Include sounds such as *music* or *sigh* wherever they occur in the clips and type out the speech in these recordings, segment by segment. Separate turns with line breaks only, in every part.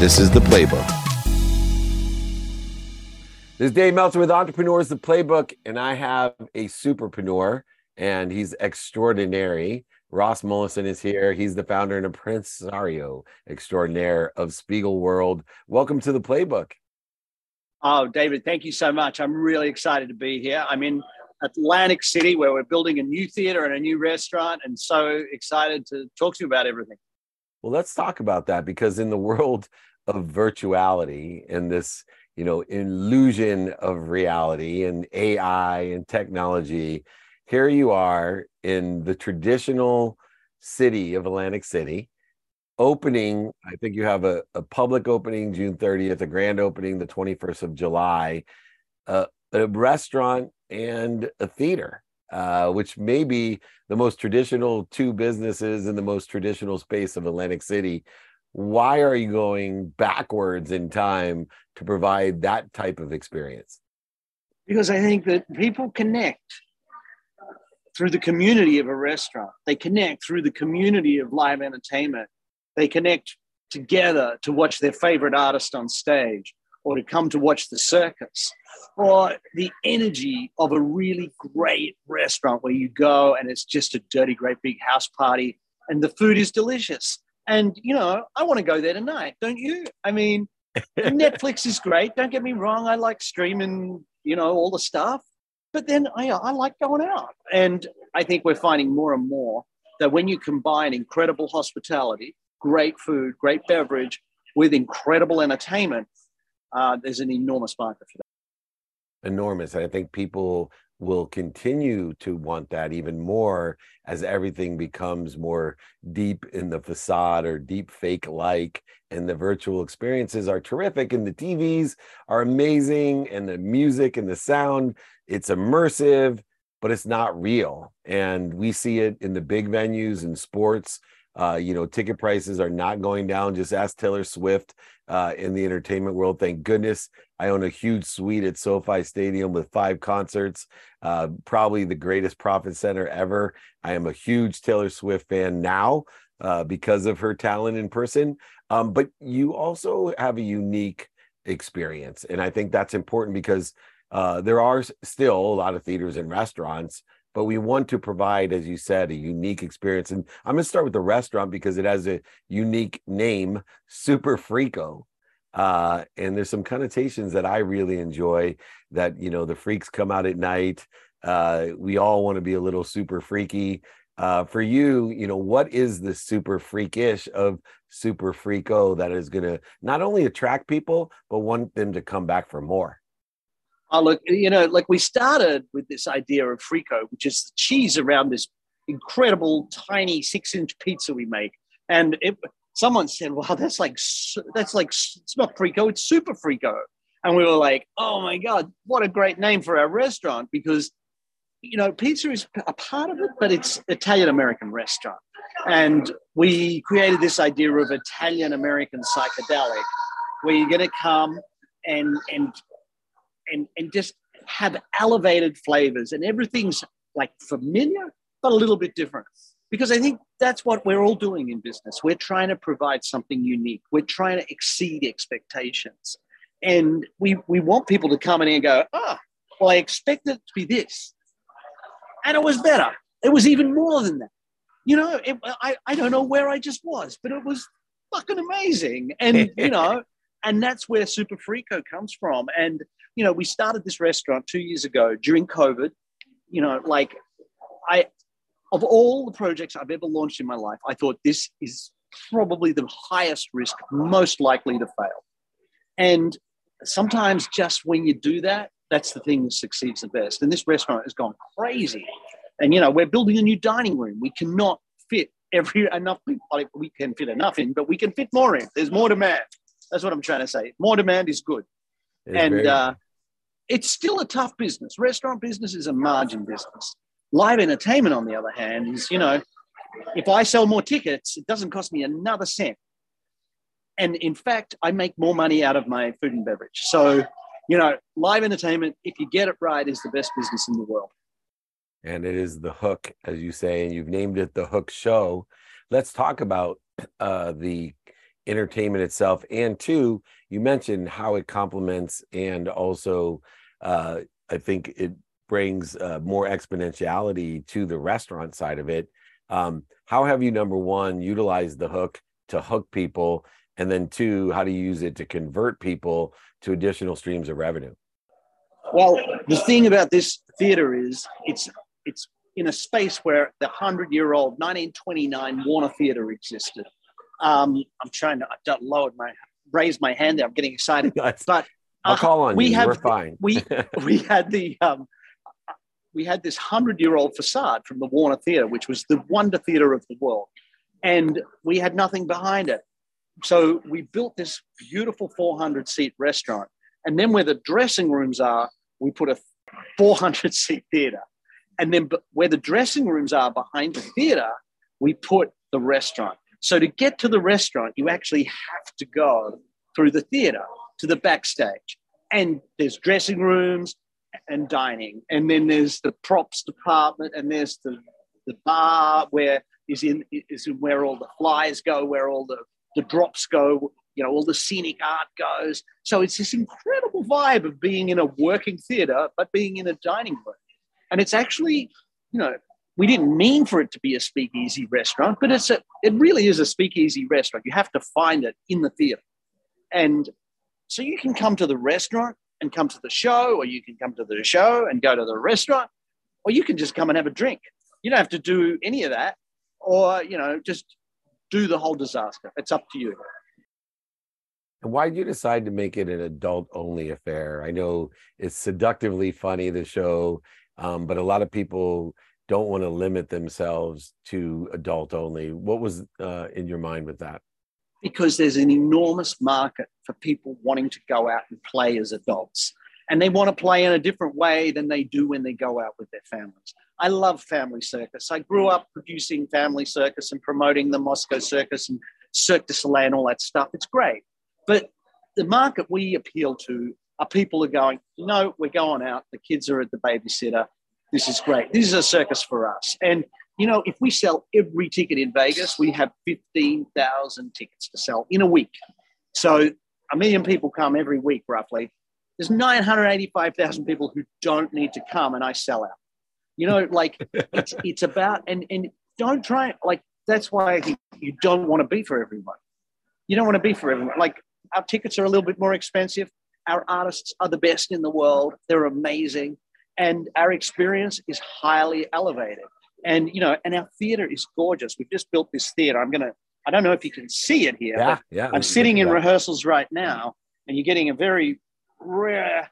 This is the playbook.
This is Dave Meltzer with Entrepreneurs the Playbook, and I have a superpreneur, and he's extraordinary. Ross Mollison is here. He's the founder and impresario extraordinaire of Spiegelworld. Welcome to the Playbook.
Oh, David, thank you so much. I'm really excited to be here. I'm in Atlantic City where we're building a new theater and a new restaurant, and so excited to talk to you about everything.
Well, let's talk about that because in the world of virtuality and this, you know, illusion of reality and AI and technology, here you are in the traditional city of Atlantic City, opening. I think you have a, a public opening June 30th, a grand opening the 21st of July, uh, a restaurant and a theater, uh, which may be the most traditional two businesses in the most traditional space of Atlantic City. Why are you going backwards in time to provide that type of experience?
Because I think that people connect through the community of a restaurant. They connect through the community of live entertainment. They connect together to watch their favorite artist on stage or to come to watch the circus or the energy of a really great restaurant where you go and it's just a dirty, great big house party and the food is delicious. And, you know, I want to go there tonight, don't you? I mean, *laughs* Netflix is great. Don't get me wrong. I like streaming, you know, all the stuff. But then I, I like going out. And I think we're finding more and more that when you combine incredible hospitality, great food, great beverage with incredible entertainment, uh, there's an enormous market for that.
Enormous. And I think people will continue to want that even more as everything becomes more deep in the facade or deep fake like and the virtual experiences are terrific and the TVs are amazing and the music and the sound it's immersive but it's not real and we see it in the big venues and sports uh, you know, ticket prices are not going down. Just ask Taylor Swift uh, in the entertainment world. Thank goodness. I own a huge suite at SoFi Stadium with five concerts, uh, probably the greatest profit center ever. I am a huge Taylor Swift fan now uh, because of her talent in person. Um, but you also have a unique experience. And I think that's important because uh, there are still a lot of theaters and restaurants but we want to provide, as you said, a unique experience. And I'm going to start with the restaurant because it has a unique name, Super Frico. Uh, and there's some connotations that I really enjoy that, you know, the freaks come out at night. Uh, we all want to be a little super freaky. Uh, for you, you know, what is the super freakish of Super Frico that is going to not only attract people, but want them to come back for more?
Oh, look, you know, like we started with this idea of Frico, which is the cheese around this incredible tiny six inch pizza we make. And it, someone said, wow, that's like, that's like, it's not Frico, it's Super Frico. And we were like, oh my God, what a great name for our restaurant because, you know, pizza is a part of it, but it's Italian American restaurant. And we created this idea of Italian American psychedelic where you're going to come and, and and, and just have elevated flavors and everything's like familiar, but a little bit different. Because I think that's what we're all doing in business. We're trying to provide something unique. We're trying to exceed expectations. And we, we want people to come in and go, ah, oh, well, I expected it to be this. And it was better. It was even more than that. You know, it, I, I don't know where I just was, but it was fucking amazing. And, you know, *laughs* and that's where Super Frico comes from. And you know, we started this restaurant two years ago during COVID. You know, like I, of all the projects I've ever launched in my life, I thought this is probably the highest risk, most likely to fail. And sometimes just when you do that, that's the thing that succeeds the best. And this restaurant has gone crazy. And you know, we're building a new dining room. We cannot fit every enough people. We can fit enough in, but we can fit more in. There's more demand. That's what I'm trying to say. More demand is good. It's and uh, it's still a tough business. Restaurant business is a margin business. Live entertainment, on the other hand, is, you know, if I sell more tickets, it doesn't cost me another cent. And in fact, I make more money out of my food and beverage. So, you know, live entertainment, if you get it right, is the best business in the world.
And it is the hook, as you say, and you've named it the hook show. Let's talk about uh, the entertainment itself and two you mentioned how it complements and also uh, i think it brings uh, more exponentiality to the restaurant side of it. Um, how have you number one utilized the hook to hook people? And then two how do you use it to convert people to additional streams of revenue?
Well the thing about this theater is it's it's in a space where the 100 year old 1929 warner theater existed. Um, i'm trying to i've lowered my raised my hand there. I'm getting excited. *laughs* But
I'll call on
we
you.
Have,
We're fine.
we *laughs* we had the um, we had this hundred year old facade from the Warner Theatre, which was the wonder theatre of the world, and we had nothing behind it. So we built this beautiful 400 seat restaurant, and then where the dressing rooms are, we put a 400 seat theatre, and then where the dressing rooms are behind the theatre, we put the restaurant. So to get to the restaurant, you actually have to go through the theatre to the backstage. And there's dressing rooms and dining. And then there's the props department and there's the, the bar where is in is in where all the flies go, where all the, the drops go, you know, all the scenic art goes. So it's this incredible vibe of being in a working theater, but being in a dining room. And it's actually, you know, we didn't mean for it to be a speakeasy restaurant, but it's a, it really is a speakeasy restaurant. You have to find it in the theater. And so you can come to the restaurant and come to the show, or you can come to the show and go to the restaurant, or you can just come and have a drink. You don't have to do any of that, or you know, just do the whole disaster. It's up to you.
And why did you decide to make it an adult only affair? I know it's seductively funny, the show, um, but a lot of people don't want to limit themselves to adult only. What was uh, in your mind with that?
Because there's an enormous market for people wanting to go out and play as adults. And they want to play in a different way than they do when they go out with their families. I love Family Circus. I grew up producing Family Circus and promoting the Moscow Circus and Cirque du Soleil and all that stuff. It's great. But the market we appeal to are people who are going, no, we're going out. The kids are at the babysitter. This is great. This is a circus for us. And you know, if we sell every ticket in Vegas, we have 15,000 tickets to sell in a week. So a million people come every week, roughly. There's 985,000 people who don't need to come, and I sell out. You know, like *laughs* it's, it's about, and, and don't try, like, that's why you don't want to be for everyone. You don't want to be for everyone. Like, our tickets are a little bit more expensive. Our artists are the best in the world, they're amazing. And our experience is highly elevated and you know, and our theater is gorgeous. We've just built this theater. I'm gonna. I don't know if you can see it here.
Yeah, yeah.
I'm sitting in rehearsals right now, and you're getting a very rare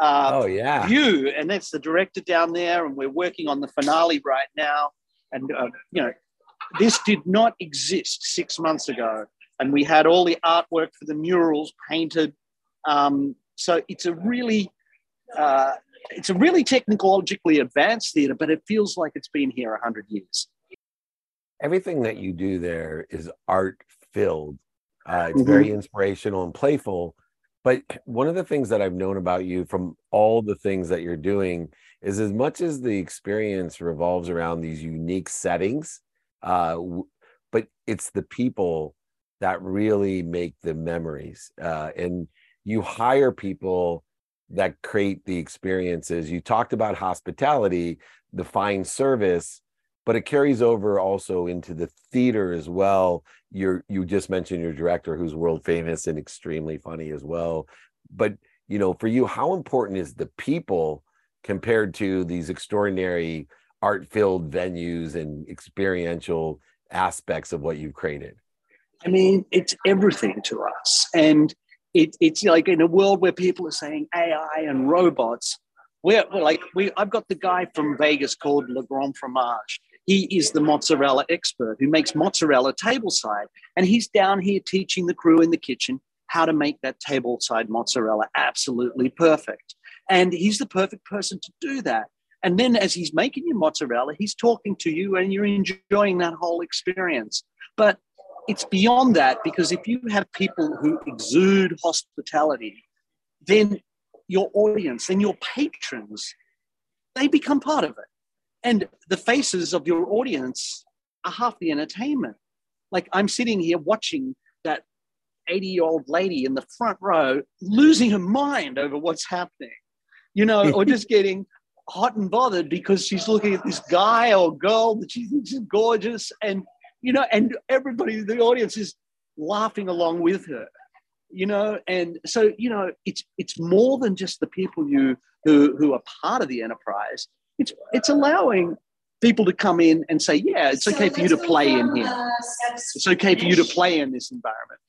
uh,
oh yeah
view. And that's the director down there, and we're working on the finale right now. And uh, you know, this did not exist six months ago, and we had all the artwork for the murals painted. Um, so it's a really uh, it's a really technologically advanced theater, but it feels like it's been here 100 years.
Everything that you do there is art filled. Uh, it's mm-hmm. very inspirational and playful. But one of the things that I've known about you from all the things that you're doing is as much as the experience revolves around these unique settings, uh, but it's the people that really make the memories. Uh, and you hire people that create the experiences. You talked about hospitality, the fine service, but it carries over also into the theater as well. You're you just mentioned your director who's world famous and extremely funny as well. But you know, for you, how important is the people compared to these extraordinary art-filled venues and experiential aspects of what you've created?
I mean, it's everything to us. And it, it's like in a world where people are saying AI and robots, we're, we're like, we, I've got the guy from Vegas called Le Grand Fromage. He is the mozzarella expert who makes mozzarella tableside. And he's down here teaching the crew in the kitchen how to make that tableside mozzarella absolutely perfect. And he's the perfect person to do that. And then as he's making your mozzarella, he's talking to you and you're enjoying that whole experience. But it's beyond that because if you have people who exude hospitality, then your audience and your patrons, they become part of it. And the faces of your audience are half the entertainment. Like I'm sitting here watching that 80 year old lady in the front row losing her mind over what's happening, you know, or just *laughs* getting hot and bothered because she's looking at this guy or girl that she thinks is gorgeous. And, you know, and everybody, the audience is laughing along with her, you know. And so, you know, it's it's more than just the people you who who are part of the enterprise. It's it's allowing people to come in and say, yeah, it's okay for you to play in here. It's okay for you to play in this environment.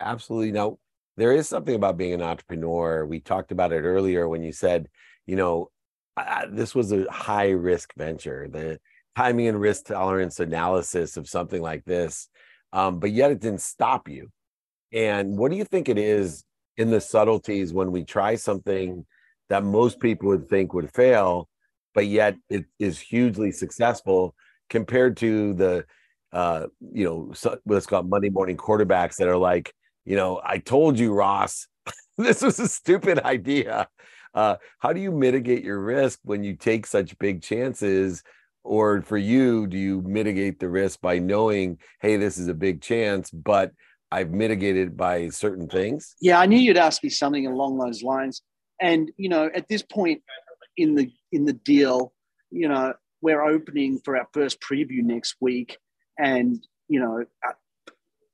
Absolutely. Now, there is something about being an entrepreneur. We talked about it earlier when you said, you know, I, this was a high risk venture. The timing and risk tolerance analysis of something like this, um, but yet it didn't stop you. And what do you think it is in the subtleties when we try something that most people would think would fail, but yet it is hugely successful compared to the uh, you know, so, let's call it Monday morning quarterbacks that are like, you know, I told you, Ross, *laughs* this was a stupid idea. Uh, how do you mitigate your risk when you take such big chances? Or for you, do you mitigate the risk by knowing, hey, this is a big chance, but I've mitigated by certain things?
Yeah, I knew you'd ask me something along those lines. And you know, at this point in the in the deal, you know, we're opening for our first preview next week, and you know, uh,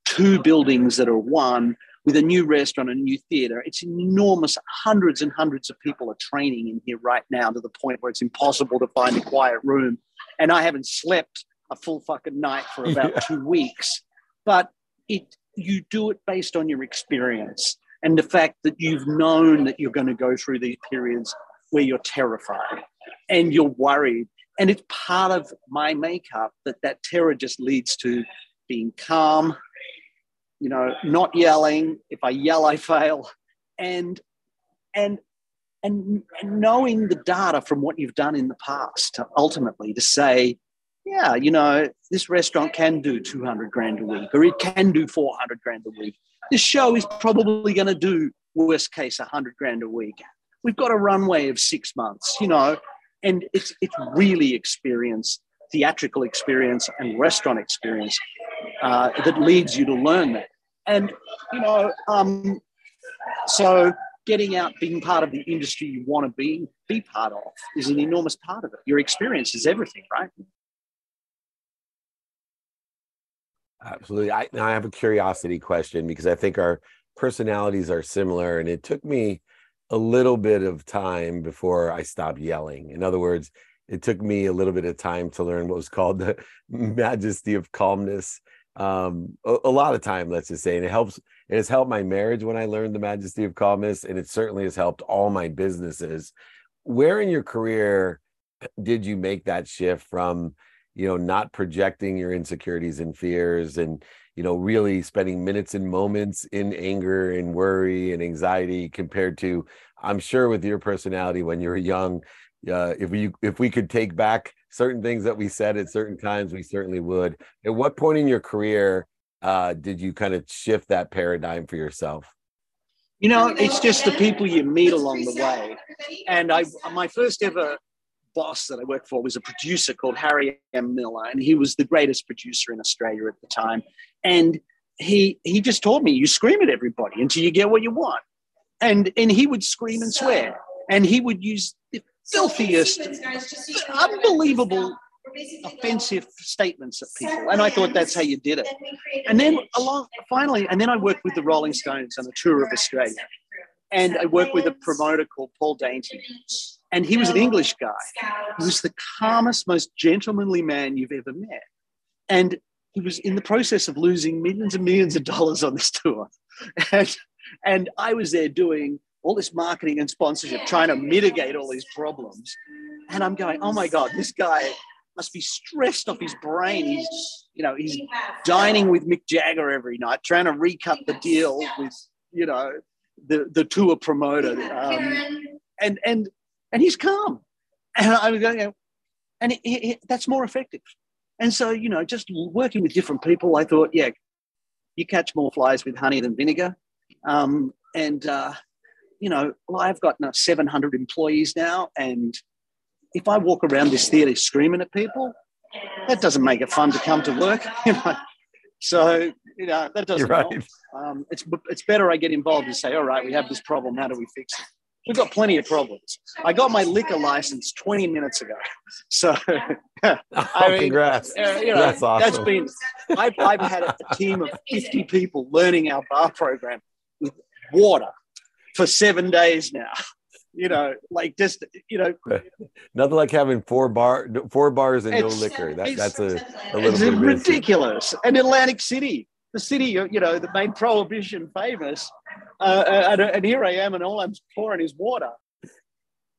two buildings that are one with a new restaurant, a new theater. It's enormous. Hundreds and hundreds of people are training in here right now to the point where it's impossible to find a quiet room. And I haven't slept a full fucking night for about yeah. two weeks. But it you do it based on your experience and the fact that you've known that you're going to go through these periods where you're terrified and you're worried and it's part of my makeup that that terror just leads to being calm you know not yelling if i yell i fail and and and, and knowing the data from what you've done in the past to ultimately to say yeah you know this restaurant can do 200 grand a week or it can do 400 grand a week. This show is probably going to do worst case 100 grand a week. We've got a runway of six months you know? And it's it's really experience theatrical experience and restaurant experience uh, that leads you to learn that. And you know um, so getting out being part of the industry you want to be be part of is an enormous part of it your experience is everything right
absolutely i, I have a curiosity question because i think our personalities are similar and it took me a little bit of time before I stopped yelling. In other words, it took me a little bit of time to learn what was called the *laughs* majesty of calmness. Um, a, a, lot of time, let's just say, and it helps. It has helped my marriage when I learned the majesty of calmness, and it certainly has helped all my businesses. Where in your career did you make that shift from, you know, not projecting your insecurities and fears and you know really spending minutes and moments in anger and worry and anxiety compared to i'm sure with your personality when you were young uh, if we if we could take back certain things that we said at certain times we certainly would at what point in your career uh, did you kind of shift that paradigm for yourself
you know it's just the people you meet along the way and i my first ever boss that I worked for was a producer called Harry M. Miller, and he was the greatest producer in Australia at the time. And he he just told me, you scream at everybody until you get what you want. And and he would scream and swear. And he would use the filthiest, unbelievable offensive statements at people. And I thought that's how you did it. And then along finally, and then I worked with the Rolling Stones on a tour of Australia. And I worked with a promoter called Paul Dainty. And he was an English guy. He was the calmest, most gentlemanly man you've ever met. And he was in the process of losing millions and millions of dollars on this tour. *laughs* And, and I was there doing all this marketing and sponsorship, trying to mitigate all these problems. And I'm going, oh my God, this guy must be stressed off his brain. He's, you know, he's dining with Mick Jagger every night, trying to recut the deal with, you know, the, the tour promoter. Um, and, and, and he's calm. And I was going, and it, it, that's more effective. And so, you know, just working with different people, I thought, yeah, you catch more flies with honey than vinegar. Um, and, uh, you know, well, I've got now 700 employees now. And if I walk around this theatre screaming at people, that doesn't make it fun to come to work. *laughs* You know, So you know that doesn't
right.
Um, it's it's better I get involved and say, all right, we have this problem. How do we fix it? We've got plenty of problems. I got my liquor license 20 minutes ago, *laughs* so
Oh, *laughs*
I mean,
congrats.
uh, you know,
That's awesome.
that's been. I've, I've had a team of 50 people learning our bar program with water for seven days now. *laughs* You know, like just you know, *laughs*
Nothing like having four bar four bars and no liquor. That, that's a, a little
it's
bit
ridiculous. And Atlantic City, the city you know that made prohibition famous, uh, and, and here I am, and all I'm pouring is water.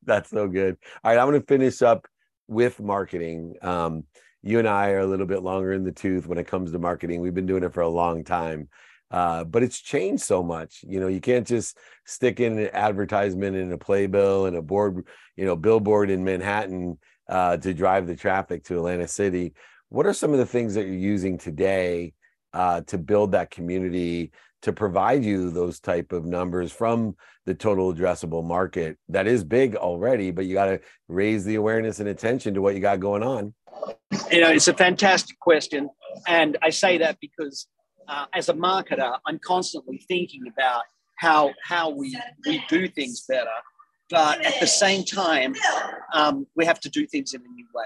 That's so good. All right, I'm going to finish up with marketing. Um, you and I are a little bit longer in the tooth when it comes to marketing. We've been doing it for a long time, uh, but it's changed so much. You know, you can't just stick in an advertisement in a playbill and a board, you know, billboard in Manhattan uh, to drive the traffic to Atlanta City. What are some of the things that you're using today uh, to build that community? To provide you those type of numbers from the total addressable market that is big already, but you got to raise the awareness and attention to what you got going on.
You know, it's a fantastic question, and I say that because uh, as a marketer, I'm constantly thinking about how how we we do things better, but at the same time, um, we have to do things in a new way.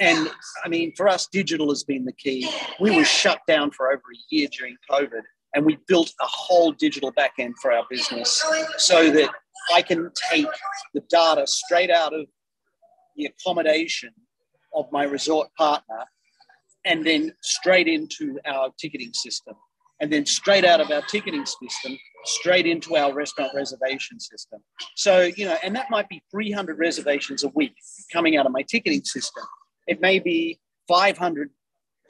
And I mean, for us, digital has been the key. We were shut down for over a year during COVID, and we built a whole digital backend for our business so that I can take the data straight out of the accommodation of my resort partner and then straight into our ticketing system. And then straight out of our ticketing system, straight into our restaurant reservation system. So, you know, and that might be 300 reservations a week coming out of my ticketing system. It may be 500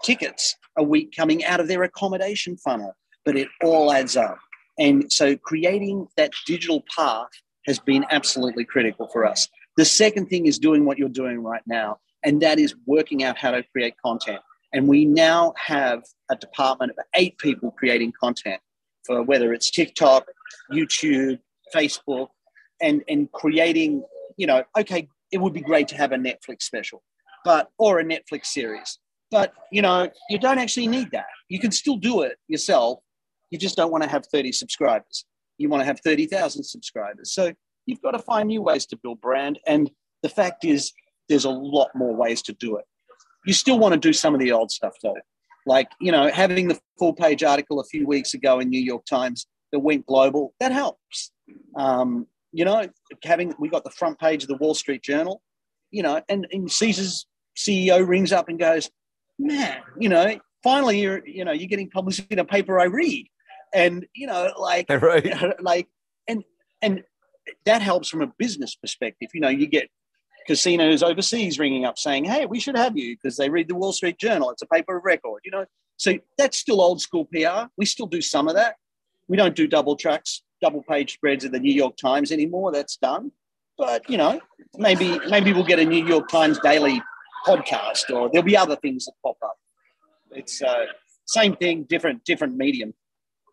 tickets a week coming out of their accommodation funnel, but it all adds up. And so creating that digital path has been absolutely critical for us. The second thing is doing what you're doing right now, and that is working out how to create content. And we now have a department of eight people creating content for whether it's TikTok, YouTube, Facebook, and, and creating, you know, okay, it would be great to have a Netflix special, but or a Netflix series. But you know, you don't actually need that. You can still do it yourself. You just don't want to have 30 subscribers. You want to have 30,000 subscribers. So you've got to find new ways to build brand. And the fact is, there's a lot more ways to do it. You still want to do some of the old stuff though. Like, you know, having the full page article a few weeks ago in New York Times that went global, that helps. Um, you know, having we got the front page of the Wall Street Journal, you know, and, and Caesar's CEO rings up and goes, Man, you know, finally you're, you know, you're getting published in a paper I read. And, you know, like *laughs*
right? *laughs*
like and and that helps from a business perspective. You know, you get casinos overseas ringing up saying, "Hey, we should have you because they read the Wall Street Journal. It's a paper of record." You know, so that's still old school PR. We still do some of that. We don't do double tracks, double page spreads of the New York Times anymore. That's done. But you know, maybe maybe we'll get a New York Times daily podcast, or there'll be other things that pop up. It's uh, same thing, different different medium.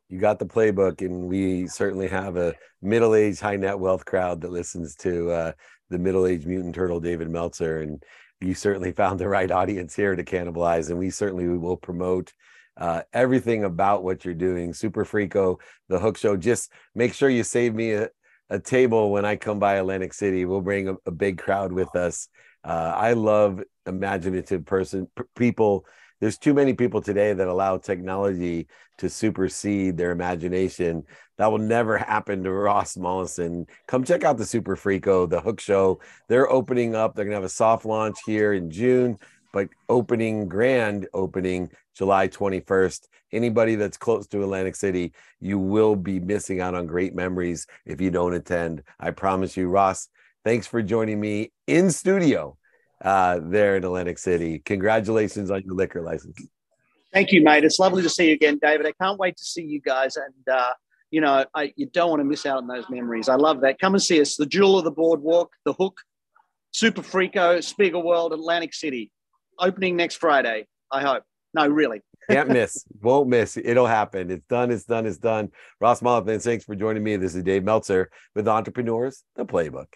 You got the playbook, and we certainly have a middle-aged, high net wealth crowd that listens to uh, the middle-aged mutant turtle, David Meltzer, and you certainly found the right audience here to cannibalize, and we certainly will promote uh, everything about what you're doing. Super Frico, the Hook Show. Just make sure you save me a, a table when I come by Atlantic City. We'll bring a, a big crowd with us. Uh, I love imaginative person p- people. There's too many people today that allow technology to supersede their imagination. That will never happen to Ross Mollison. Come check out the Super Frico, the Hook Show. They're opening up. They're gonna have a soft launch here in June, but opening grand opening July 21st. Anybody that's close to Atlantic City, you will be missing out on great memories if you don't attend. I promise you, Ross. Thanks for joining me in studio uh, there in Atlantic City. Congratulations on your liquor license.
Thank you, mate. It's lovely to see you again, David. I can't wait to see you guys. And, uh, you know, I, you don't want to miss out on those memories. I love that. Come and see us. The Jewel of the Boardwalk, The Hook, Super Frico, Spiegel World, Atlantic City. Opening next Friday, I hope. No, really.
Can't *laughs* miss. Won't miss. It'll happen. It's done. It's done. It's done. Ross Mollison, thanks for joining me. This is Dave Meltzer with Entrepreneurs, the Playbook.